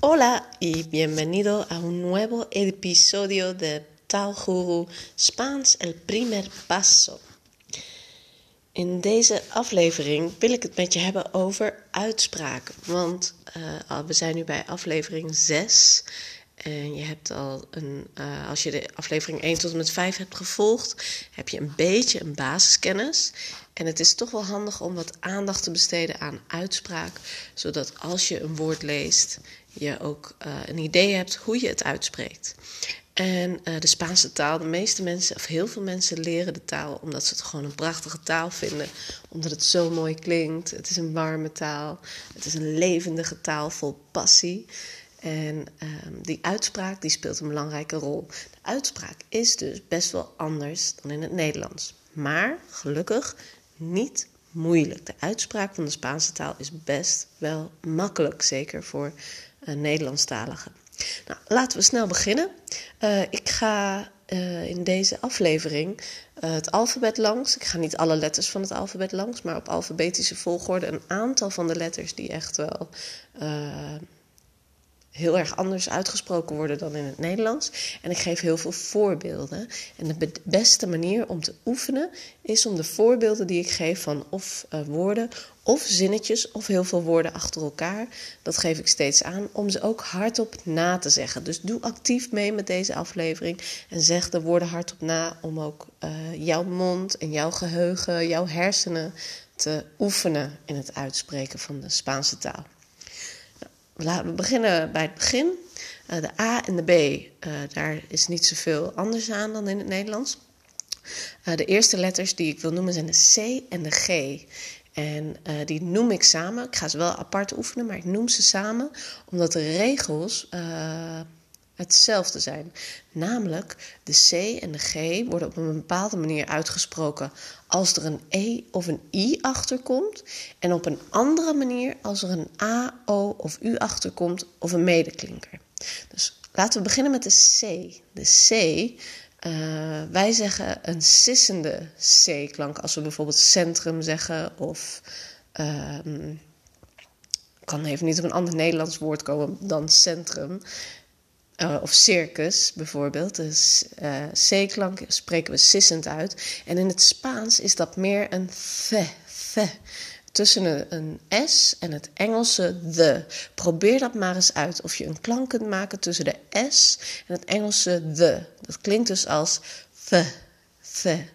Hola y bienvenido a un nuevo episodio de Guru Spaans el primer paso. In deze aflevering wil ik het met je hebben over uitspraak. Want uh, we zijn nu bij aflevering 6. En je hebt al een, uh, als je de aflevering 1 tot en met 5 hebt gevolgd, heb je een beetje een basiskennis. En het is toch wel handig om wat aandacht te besteden aan uitspraak, zodat als je een woord leest, je ook uh, een idee hebt hoe je het uitspreekt. En uh, de Spaanse taal, de meeste mensen, of heel veel mensen leren de taal omdat ze het gewoon een prachtige taal vinden. Omdat het zo mooi klinkt. Het is een warme taal. Het is een levendige taal vol passie. En um, die uitspraak die speelt een belangrijke rol. De uitspraak is dus best wel anders dan in het Nederlands. Maar gelukkig niet moeilijk. De uitspraak van de Spaanse taal is best wel makkelijk, zeker voor uh, Nederlandstaligen. Nou, laten we snel beginnen. Uh, ik ga uh, in deze aflevering het alfabet langs. Ik ga niet alle letters van het alfabet langs, maar op alfabetische volgorde een aantal van de letters die echt wel heel erg anders uitgesproken worden dan in het Nederlands. En ik geef heel veel voorbeelden. En de beste manier om te oefenen is om de voorbeelden die ik geef van of uh, woorden of zinnetjes of heel veel woorden achter elkaar, dat geef ik steeds aan, om ze ook hardop na te zeggen. Dus doe actief mee met deze aflevering en zeg de woorden hardop na om ook uh, jouw mond en jouw geheugen, jouw hersenen te oefenen in het uitspreken van de Spaanse taal. Laten we beginnen bij het begin. Uh, de A en de B, uh, daar is niet zoveel anders aan dan in het Nederlands. Uh, de eerste letters die ik wil noemen zijn de C en de G. En die noem ik samen. Ik ga ze wel apart oefenen, maar ik noem ze samen omdat de regels hetzelfde zijn. Namelijk, de C en de G worden op een bepaalde manier uitgesproken als er een E of een I achterkomt. En op een andere manier als er een A, O of U achterkomt of een medeklinker. Dus laten we beginnen met de C. De C, uh, wij zeggen een sissende C-klank als we bijvoorbeeld centrum zeggen of... Uh, kan even niet op een ander Nederlands woord komen dan centrum. Uh, of circus bijvoorbeeld. Dus C-klank spreken we sissend uit. En in het Spaans is dat meer een the, the. Tussen een, een S en het Engelse the. Probeer dat maar eens uit. Of je een klank kunt maken tussen de S en het Engelse the. Dat klinkt dus als the. En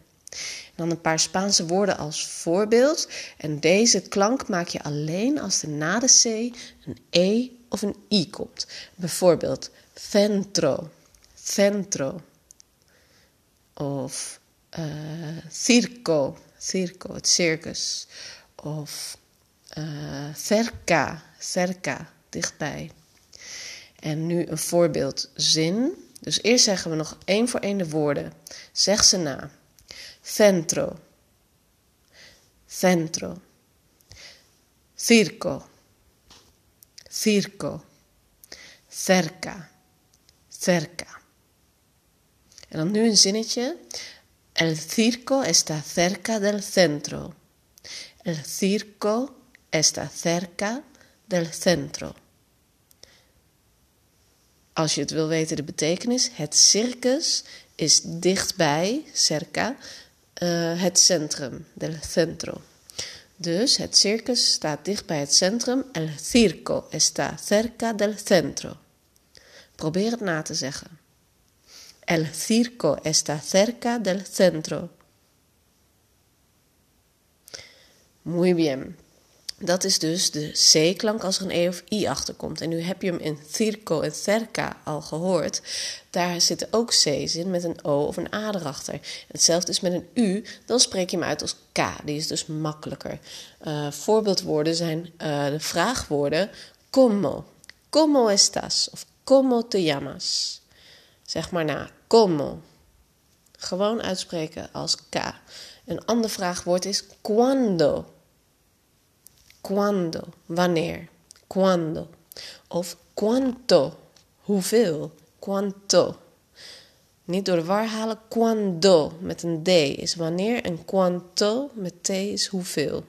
dan een paar Spaanse woorden als voorbeeld. En deze klank maak je alleen als er na de C een E of een I komt. Bijvoorbeeld centro, centro. Of uh, circo, circo, het circus. Of uh, cerca, cerca, dichtbij. En nu een voorbeeldzin. Dus eerst zeggen we nog één voor één de woorden. Zeg ze na. Centro. Centro. Circo. Circo. Cerca cerca. En dan nu een zinnetje. El circo está cerca del centro. El circo está cerca del centro. Als je het wil weten, de betekenis. Het circus is dichtbij, cerca, uh, het centrum, del centro. Dus het circus staat dicht bij het centrum. El circo está cerca del centro. Probeer het na te zeggen. El circo está cerca del centro. Muy bien. Dat is dus de C-klank als er een E of I achterkomt. En nu heb je hem in circo en cerca al gehoord. Daar zitten ook C's in met een O of een A erachter. Hetzelfde is met een U, dan spreek je hem uit als K. Die is dus makkelijker. Uh, voorbeeldwoorden zijn uh, de vraagwoorden como. Como estás? Of ¿Cómo te llamas? Zeg maar na. ¿Cómo? Gewoon uitspreken als K. Een ander vraagwoord is cuando. Cuando. Wanneer. Cuando. Of cuánto. Hoeveel. Cuánto. Niet door de war halen. Cuando met een D is wanneer. En cuánto met T is hoeveel.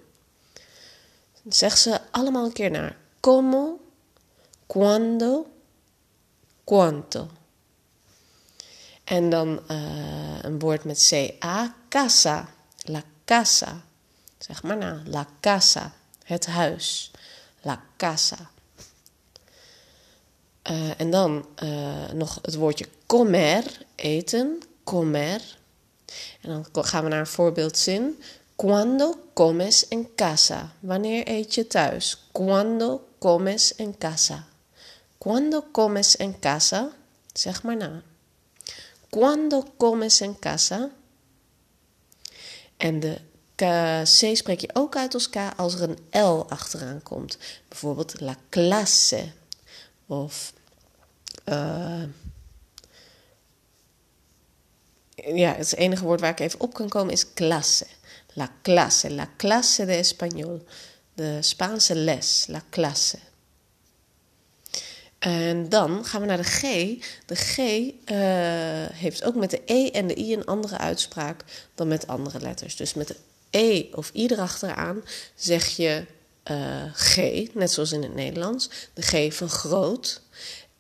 Zeg ze allemaal een keer naar. Como Cuando, cuánto. En dan uh, een woord met C-A, casa. La casa. Zeg maar na, la casa. Het huis. La casa. Uh, en dan uh, nog het woordje comer, eten. Comer. En dan gaan we naar een voorbeeldzin. Cuando comes en casa? Wanneer eet je thuis? Cuando comes en casa? Cuando comes en casa? Zeg maar na. Cuando comes en casa? En de C spreek je ook uit als K als er een L achteraan komt. Bijvoorbeeld la clase. Of uh, ja, het enige woord waar ik even op kan komen is clase. La clase, la clase de español. De Spaanse les, la clase. En dan gaan we naar de G. De G uh, heeft ook met de E en de I een andere uitspraak dan met andere letters. Dus met de E of I erachteraan zeg je uh, G, net zoals in het Nederlands. De G van groot.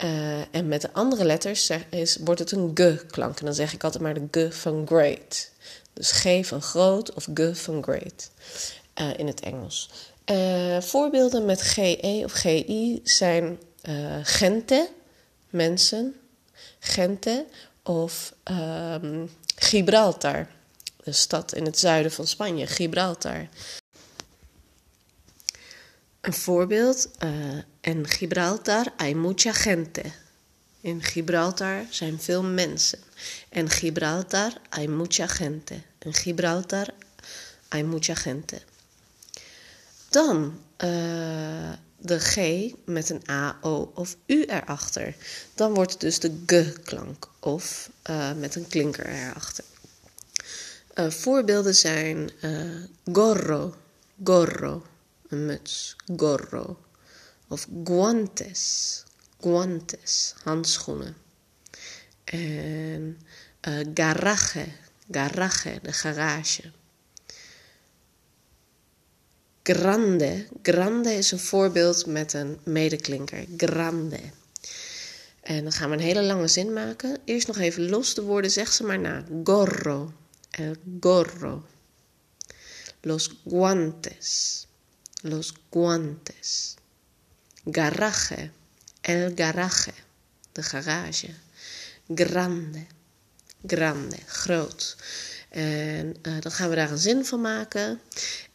Uh, en met de andere letters is, wordt het een G-klank. En dan zeg ik altijd maar de G van great. Dus G van groot of G van great in het Engels. Voorbeelden met GE of GI zijn gente, mensen, gente of um, Gibraltar, de stad in het zuiden van Spanje, Gibraltar. Een voorbeeld, uh, en Gibraltar hay mucha gente. In Gibraltar zijn veel mensen. En Gibraltar hay mucha gente. In Gibraltar hay mucha gente. Dan uh, de G met een A, O of U erachter. Dan wordt het dus de G-klank of uh, met een klinker erachter. Uh, voorbeelden zijn gorro, gorro, een muts, gorro. Of guantes, guantes, handschoenen. En garage, garage, de garage. Grande, grande is een voorbeeld met een medeklinker. Grande. En dan gaan we een hele lange zin maken. Eerst nog even los de woorden, zeg ze maar na. Gorro, el gorro. Los guantes, los guantes. Garage, el garage, de garage. Grande, grande, groot. En uh, dan gaan we daar een zin van maken.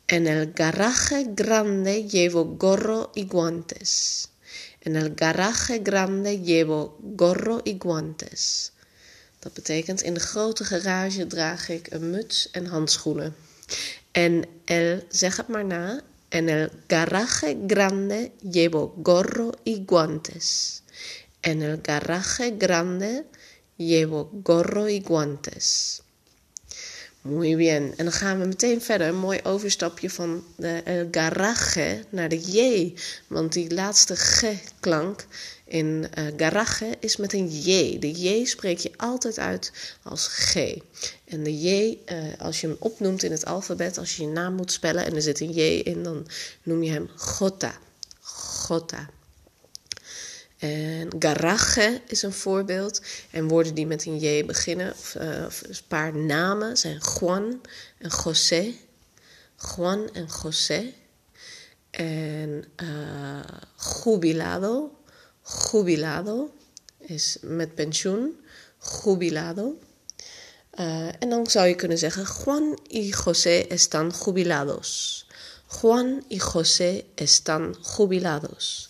En el garage grande llevo gorro y guantes. En el garage grande llevo gorro y guantes. Dat betekent in de grote garage draag ik een muts en handschoenen. En el, zeg het maar na, En el garaje grande llevo gorro y guantes. En el garaje grande llevo gorro y guantes. Muy bien. En dan gaan we meteen verder. Een mooi overstapje van de el garage naar de J. Want die laatste G-klank in uh, garage is met een J. De J spreek je altijd uit als G. En de J, uh, als je hem opnoemt in het alfabet, als je je naam moet spellen en er zit een J in, dan noem je hem Gota. Gota. En garage is een voorbeeld. En woorden die met een J beginnen, uh, of een paar namen, zijn Juan en José. Juan en José. En uh, jubilado jubilado is met pensioen, jubilado. Uh, en dan zou je kunnen zeggen: Juan y José están jubilados. Juan y José están jubilados.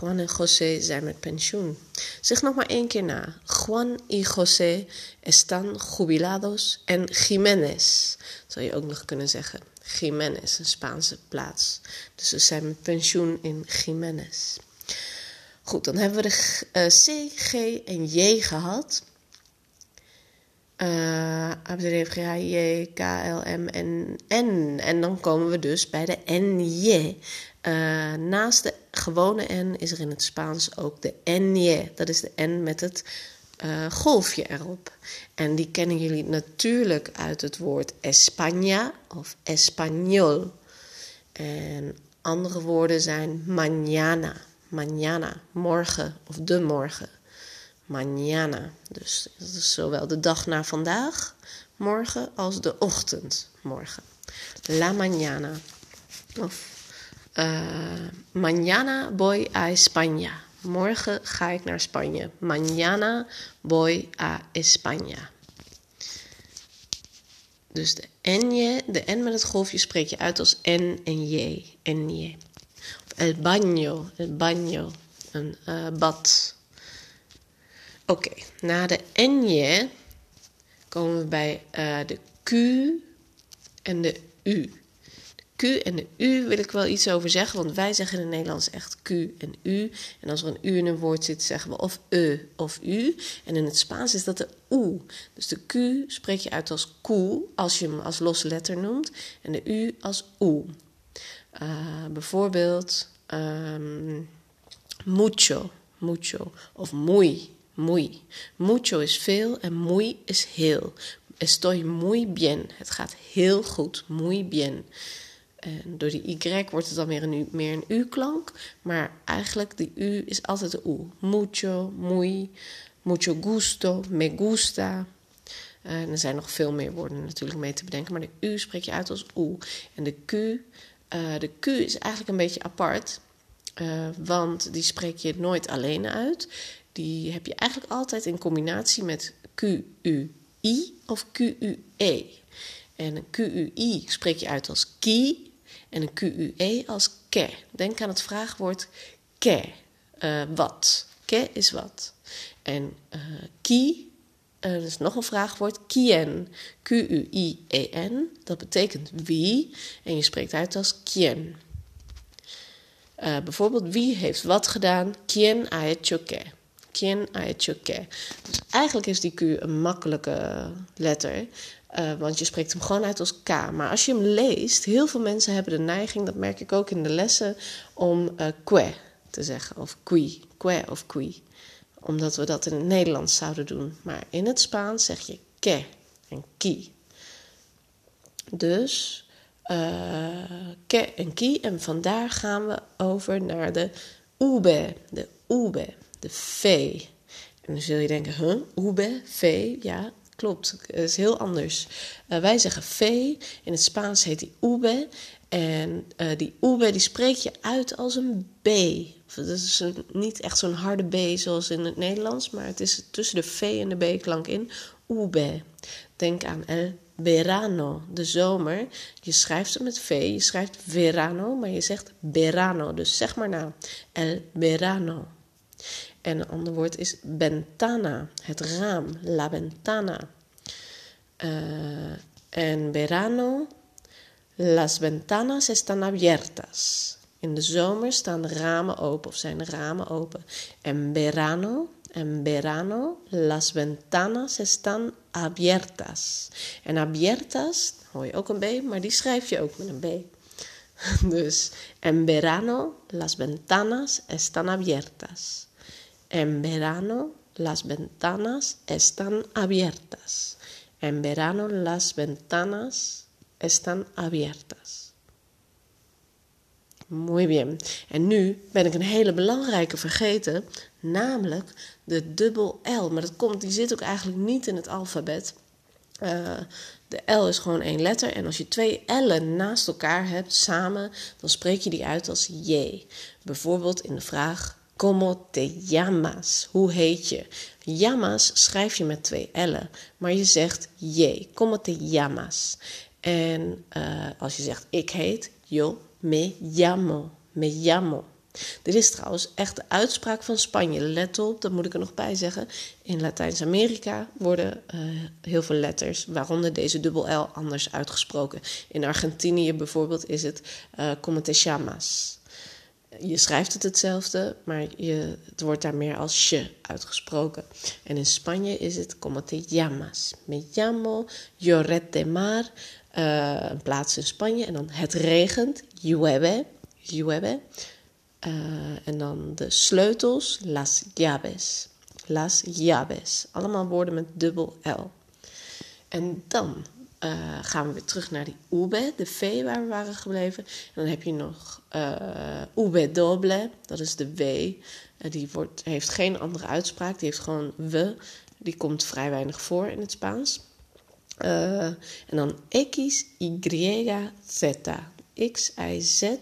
Juan en José zijn met pensioen. Zeg nog maar één keer na. Juan y José están jubilados. En Jiménez zou je ook nog kunnen zeggen. Jiménez, een Spaanse plaats. Dus ze zijn met pensioen in Jiménez. Goed, dan hebben we de uh, C, G en J gehad. Uh, A, B, C, D, F, G, H, J, K, L, M, N, N. En dan komen we dus bij de NJ. Uh, naast de gewone N is er in het Spaans ook de NJ. Dat is de N met het uh, golfje erop. En die kennen jullie natuurlijk uit het woord España of Español. En andere woorden zijn mañana Mañana, morgen of de morgen. Mañana. Dus is zowel de dag na vandaag, morgen, als de ochtend, morgen. La mañana. Of uh, mañana voy a España. Morgen ga ik naar Spanje. Mañana voy a España. Dus de N, de N met het golfje spreek je uit als N en J. N, El baño, el baño, een uh, bad. Oké, na de N komen we bij uh, de Q en de U. Q en de U wil ik wel iets over zeggen, want wij zeggen in het Nederlands echt Q en U. En als er een U in een woord zit, zeggen we of E of U. En in het Spaans is dat de U. Dus de Q spreek je uit als Q, als je hem als losse letter noemt. En de U als U. Uh, bijvoorbeeld um, mucho, mucho. Of muy, muy. Mucho is veel en muy is heel. Estoy muy bien. Het gaat heel goed. Muy bien. En door die Y wordt het dan meer een, meer een U-klank. Maar eigenlijk die U is altijd de U. Mucho, muy, mucho gusto, me gusta. En er zijn nog veel meer woorden natuurlijk mee te bedenken. Maar de U spreek je uit als U. En de Q, uh, de Q is eigenlijk een beetje apart. Uh, want die spreek je nooit alleen uit. Die heb je eigenlijk altijd in combinatie met Q-U-I of Q-U-E. En een Q-U-I spreek je uit als ki en een Q-U-E als ke. Denk aan het vraagwoord ke, uh, wat. Ke is wat. En uh, ki, uh, dat is nog een vraagwoord, kien. Q-U-I-E-N, dat betekent wie. En je spreekt uit als kien. bijvoorbeeld, wie heeft wat gedaan? Quien ha hecho que. Quien ha hecho que. Dus eigenlijk is die Q een makkelijke letter. Uh, want je spreekt hem gewoon uit als K. Maar als je hem leest, heel veel mensen hebben de neiging, dat merk ik ook in de lessen, om uh, que te zeggen. Of qui, que of qui. Omdat we dat in het Nederlands zouden doen. Maar in het Spaans zeg je que en qui. Dus uh, que en qui. En vandaar gaan we over naar de ube. De ube, de v. En dan zul je denken, huh, ube, v, ja, Klopt, het is heel anders. Uh, wij zeggen V, in het Spaans heet die ube. En uh, die ube die spreek je uit als een B. Dat is niet echt zo'n harde B zoals in het Nederlands, maar het is tussen de V en de B-klank in. Ube. Denk aan el verano, de zomer. Je schrijft het met V, je schrijft verano, maar je zegt verano. Dus zeg maar na. El verano. En een ander woord is ventana, het raam, la ventana. Uh, en verano, las ventanas están abiertas. In de zomer staan de ramen open of zijn de ramen open. En verano, en verano, las ventanas están abiertas. En abiertas, hoor je ook een B, maar die schrijf je ook met een B. Dus, en verano, las ventanas están abiertas. En verano las ventanas están abiertas. En verano las ventanas están abiertas. Muy bien. En nu ben ik een hele belangrijke vergeten, namelijk de dubbel L. Maar dat komt, die zit ook eigenlijk niet in het alfabet. Uh, de L is gewoon één letter. En als je twee L'en naast elkaar hebt samen, dan spreek je die uit als J. Bijvoorbeeld in de vraag Como te llamas? Hoe heet je? Llamas schrijf je met twee L'en, maar je zegt je. Como te llamas? En uh, als je zegt ik heet, yo me llamo. Me llamo. Dit is trouwens echt de uitspraak van Spanje. Let op, dat moet ik er nog bij zeggen. In Latijns-Amerika worden uh, heel veel letters, waaronder deze dubbel L, anders uitgesproken. In Argentinië bijvoorbeeld is het uh, como te llamas je schrijft het hetzelfde, maar je, het wordt daar meer als je uitgesproken. En in Spanje is het como te llamas. Me llamo Lloret Mar, uh, een plaats in Spanje. En dan het regent, llueve, llueve. Uh, en dan de sleutels, las llaves. Las llaves. Allemaal woorden met dubbel L. En dan eh, gaan we weer terug naar die ube, de v waar we waren gebleven. En dan heb je nog uh, ube doble, dat is de w. Uh, die wordt, heeft geen andere uitspraak, die heeft gewoon we. Die komt vrij weinig voor in het Spaans. en dan x, y, z. X, Y, Z.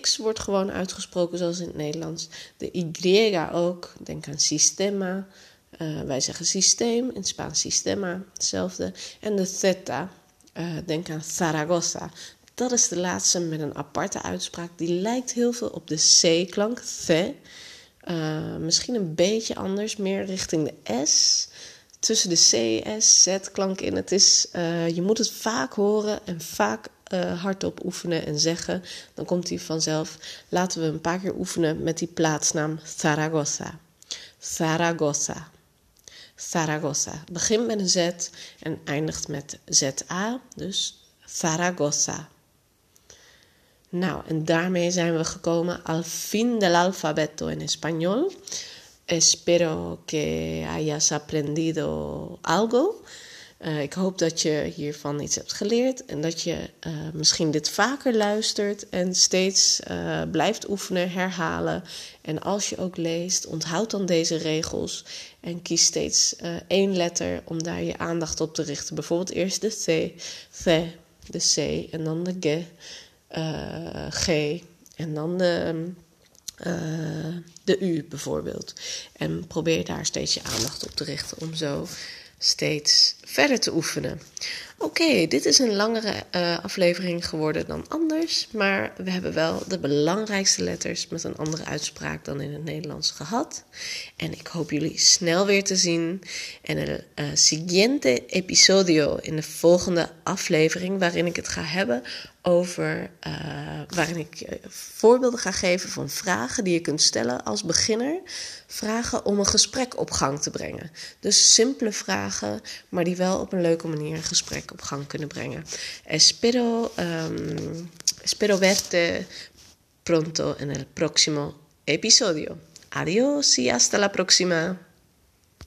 X wordt gewoon uitgesproken zoals in het Nederlands. De Y ook. Denk aan sistema. Uh, wij zeggen systeem, in Spaans sistema, hetzelfde. En de theta, uh, denk aan Zaragoza. Dat is de laatste met een aparte uitspraak. Die lijkt heel veel op de C-klank, the. Uh, misschien een beetje anders, meer richting de S. Tussen de C, S, Z-klank in. Het is, je moet het vaak horen en vaak hardop oefenen en zeggen. Dan komt hij vanzelf. Laten we een paar keer oefenen met die plaatsnaam Zaragoza. Zaragoza. Zaragoza. Begint met een Z en eindigt met ZA, dus Zaragoza. Nou, en daarmee zijn we gekomen al fin del alfabeto en español. Espero que hayas aprendido algo. Uh, ik hoop dat je hiervan iets hebt geleerd en dat je uh, misschien dit vaker luistert en steeds uh, blijft oefenen, herhalen. En als je ook leest, onthoud dan deze regels en kies steeds één letter om daar je aandacht op te richten. Bijvoorbeeld eerst de C, the, de C en dan de G, G en dan de, de U bijvoorbeeld. En probeer daar steeds je aandacht op te richten om zo steeds verder te oefenen. Oké, dit is een langere uh, aflevering geworden dan anders, maar we hebben wel de belangrijkste letters met een andere uitspraak dan in het Nederlands gehad. En ik hoop jullie snel weer te zien in het uh, siguiente episodio, in de volgende aflevering, waarin ik het ga hebben over uh, waarin ik voorbeelden ga geven van vragen die je kunt stellen als beginner. Vragen om een gesprek op gang te brengen. Dus simpele vragen, maar die wel op een leuke manier een gesprek op gang. Espero, espero verte pronto en el próximo episodio. Adiós y hasta la próxima.